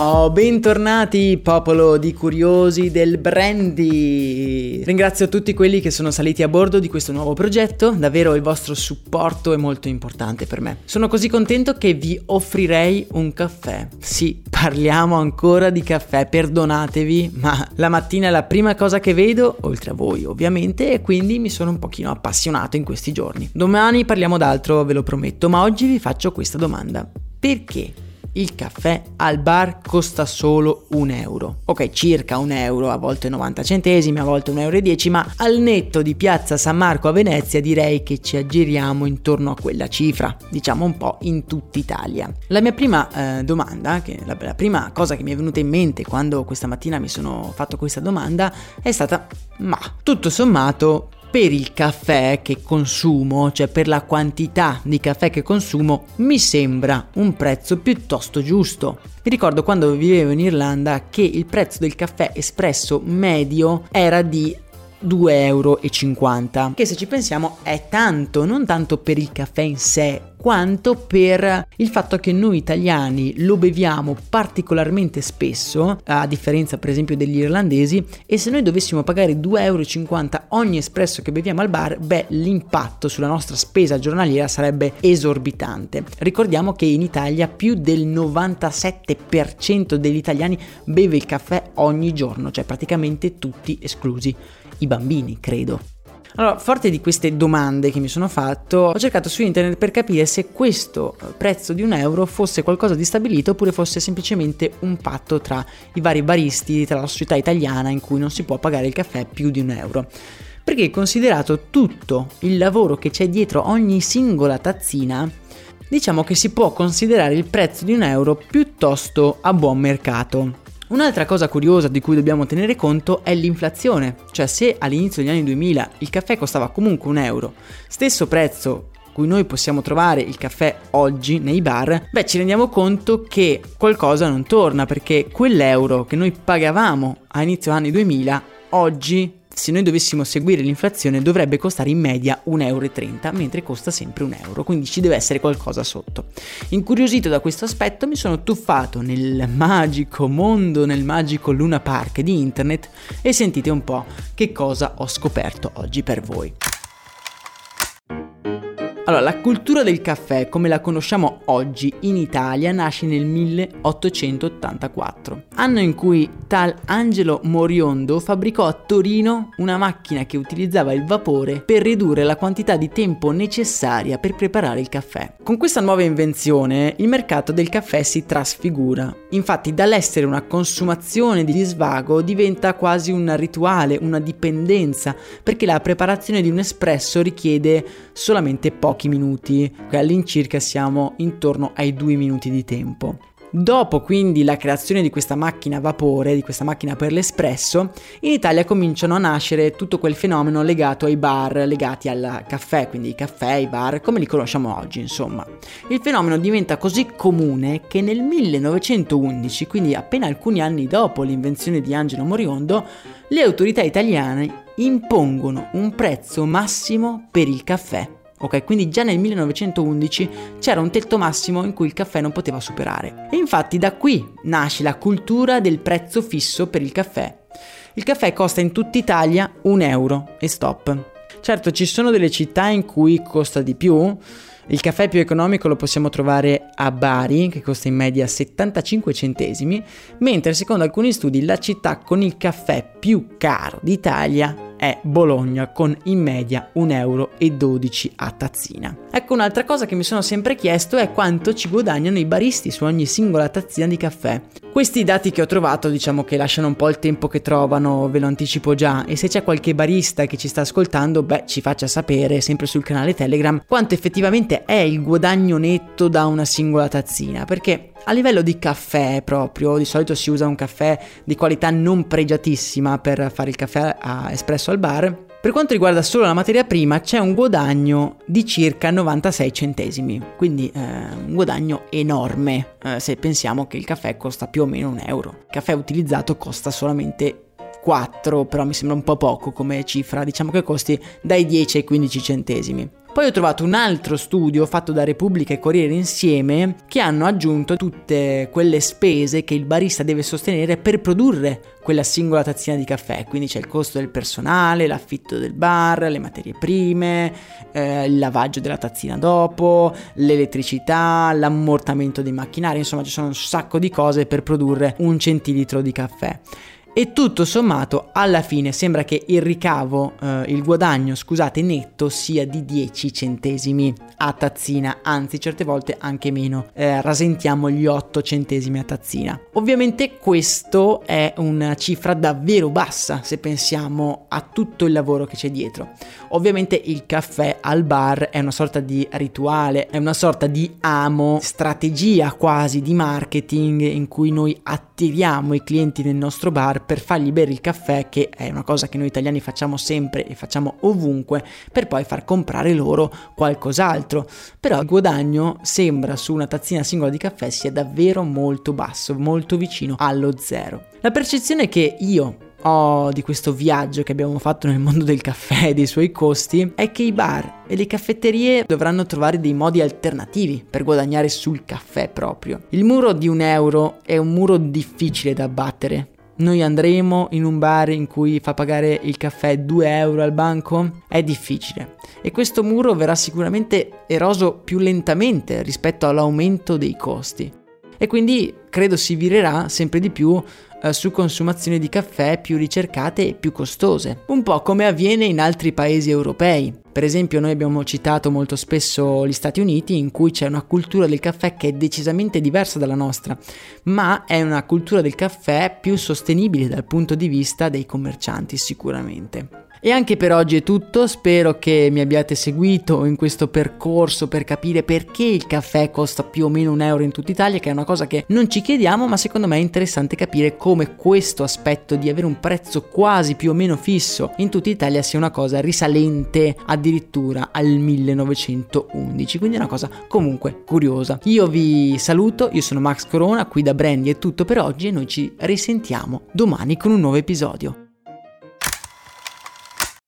Oh, bentornati popolo di curiosi del brandy! Ringrazio tutti quelli che sono saliti a bordo di questo nuovo progetto, davvero il vostro supporto è molto importante per me. Sono così contento che vi offrirei un caffè. Sì, parliamo ancora di caffè, perdonatevi, ma la mattina è la prima cosa che vedo, oltre a voi ovviamente, e quindi mi sono un pochino appassionato in questi giorni. Domani parliamo d'altro, ve lo prometto, ma oggi vi faccio questa domanda. Perché il caffè al bar costa solo un euro. Ok, circa un euro, a volte 90 centesimi, a volte 1,10 euro, ma al netto di piazza San Marco a Venezia direi che ci aggiriamo intorno a quella cifra, diciamo un po' in tutta Italia. La mia prima eh, domanda, la, la prima cosa che mi è venuta in mente quando questa mattina mi sono fatto questa domanda è stata ma tutto sommato per il caffè che consumo, cioè per la quantità di caffè che consumo, mi sembra un prezzo piuttosto giusto. Mi ricordo quando vivevo in Irlanda che il prezzo del caffè espresso medio era di 2,50 euro, che se ci pensiamo è tanto, non tanto per il caffè in sé, quanto per il fatto che noi italiani lo beviamo particolarmente spesso, a differenza per esempio degli irlandesi, e se noi dovessimo pagare 2,50 euro ogni espresso che beviamo al bar, beh, l'impatto sulla nostra spesa giornaliera sarebbe esorbitante. Ricordiamo che in Italia più del 97% degli italiani beve il caffè ogni giorno, cioè praticamente tutti esclusi i bambini, credo. Allora, forte di queste domande che mi sono fatto, ho cercato su internet per capire se questo eh, prezzo di un euro fosse qualcosa di stabilito oppure fosse semplicemente un patto tra i vari baristi, tra la società italiana in cui non si può pagare il caffè più di un euro. Perché considerato tutto il lavoro che c'è dietro ogni singola tazzina, diciamo che si può considerare il prezzo di un euro piuttosto a buon mercato. Un'altra cosa curiosa di cui dobbiamo tenere conto è l'inflazione, cioè se all'inizio degli anni 2000 il caffè costava comunque un euro, stesso prezzo cui noi possiamo trovare il caffè oggi nei bar, beh ci rendiamo conto che qualcosa non torna perché quell'euro che noi pagavamo a inizio anni 2000 oggi se noi dovessimo seguire l'inflazione dovrebbe costare in media 1,30 euro, mentre costa sempre un euro, quindi ci deve essere qualcosa sotto. Incuriosito da questo aspetto mi sono tuffato nel magico mondo, nel magico Luna Park di internet e sentite un po' che cosa ho scoperto oggi per voi. Allora, la cultura del caffè, come la conosciamo oggi in Italia, nasce nel 1884, anno in cui tal Angelo Moriondo fabbricò a Torino una macchina che utilizzava il vapore per ridurre la quantità di tempo necessaria per preparare il caffè. Con questa nuova invenzione, il mercato del caffè si trasfigura. Infatti, dall'essere una consumazione di svago diventa quasi un rituale, una dipendenza, perché la preparazione di un espresso richiede solamente poco pochi minuti, all'incirca siamo intorno ai due minuti di tempo. Dopo quindi la creazione di questa macchina a vapore, di questa macchina per l'espresso, in Italia cominciano a nascere tutto quel fenomeno legato ai bar, legati al caffè, quindi i caffè, i bar, come li conosciamo oggi, insomma. Il fenomeno diventa così comune che nel 1911, quindi appena alcuni anni dopo l'invenzione di Angelo Moriondo, le autorità italiane impongono un prezzo massimo per il caffè Ok, quindi già nel 1911 c'era un tetto massimo in cui il caffè non poteva superare. E infatti da qui nasce la cultura del prezzo fisso per il caffè. Il caffè costa in tutta Italia un euro e stop. Certo, ci sono delle città in cui costa di più, Il caffè più economico lo possiamo trovare a Bari, che costa in media 75 centesimi, mentre secondo alcuni studi la città con il caffè più caro d'Italia è Bologna con in media 1,12 euro a tazzina. Ecco un'altra cosa che mi sono sempre chiesto è quanto ci guadagnano i baristi su ogni singola tazzina di caffè. Questi dati che ho trovato diciamo che lasciano un po' il tempo che trovano, ve lo anticipo già, e se c'è qualche barista che ci sta ascoltando, beh ci faccia sapere sempre sul canale Telegram quanto effettivamente è il guadagno netto da una singola tazzina, perché a livello di caffè proprio, di solito si usa un caffè di qualità non pregiatissima per fare il caffè a espresso al bar. Per quanto riguarda solo la materia prima c'è un guadagno di circa 96 centesimi, quindi eh, un guadagno enorme eh, se pensiamo che il caffè costa più o meno un euro. Il caffè utilizzato costa solamente 4, però mi sembra un po' poco come cifra, diciamo che costi dai 10 ai 15 centesimi. Poi ho trovato un altro studio fatto da Repubblica e Corriere insieme che hanno aggiunto tutte quelle spese che il barista deve sostenere per produrre quella singola tazzina di caffè, quindi c'è il costo del personale, l'affitto del bar, le materie prime, eh, il lavaggio della tazzina dopo, l'elettricità, l'ammortamento dei macchinari, insomma ci sono un sacco di cose per produrre un centilitro di caffè e tutto sommato alla fine sembra che il ricavo, eh, il guadagno, scusate, netto sia di 10 centesimi a tazzina, anzi certe volte anche meno, eh, rasentiamo gli 8 centesimi a tazzina. Ovviamente questo è una cifra davvero bassa se pensiamo a tutto il lavoro che c'è dietro. Ovviamente il caffè al bar è una sorta di rituale, è una sorta di amo, strategia quasi di marketing in cui noi attiriamo i clienti nel nostro bar per fargli bere il caffè, che è una cosa che noi italiani facciamo sempre e facciamo ovunque, per poi far comprare loro qualcos'altro. Però il guadagno sembra su una tazzina singola di caffè sia davvero molto basso, molto vicino allo zero. La percezione che io ho di questo viaggio che abbiamo fatto nel mondo del caffè e dei suoi costi è che i bar e le caffetterie dovranno trovare dei modi alternativi per guadagnare sul caffè proprio. Il muro di un euro è un muro difficile da abbattere noi andremo in un bar in cui fa pagare il caffè 2 euro al banco? È difficile e questo muro verrà sicuramente eroso più lentamente rispetto all'aumento dei costi e quindi credo si virerà sempre di più eh, su consumazioni di caffè più ricercate e più costose, un po' come avviene in altri paesi europei. Per esempio noi abbiamo citato molto spesso gli Stati Uniti in cui c'è una cultura del caffè che è decisamente diversa dalla nostra, ma è una cultura del caffè più sostenibile dal punto di vista dei commercianti sicuramente. E anche per oggi è tutto, spero che mi abbiate seguito in questo percorso per capire perché il caffè costa più o meno un euro in tutta Italia, che è una cosa che non ci chiediamo, ma secondo me è interessante capire come questo aspetto di avere un prezzo quasi più o meno fisso in tutta Italia sia una cosa risalente addirittura al 1911, quindi è una cosa comunque curiosa. Io vi saluto, io sono Max Corona, qui da Brandy è tutto per oggi e noi ci risentiamo domani con un nuovo episodio.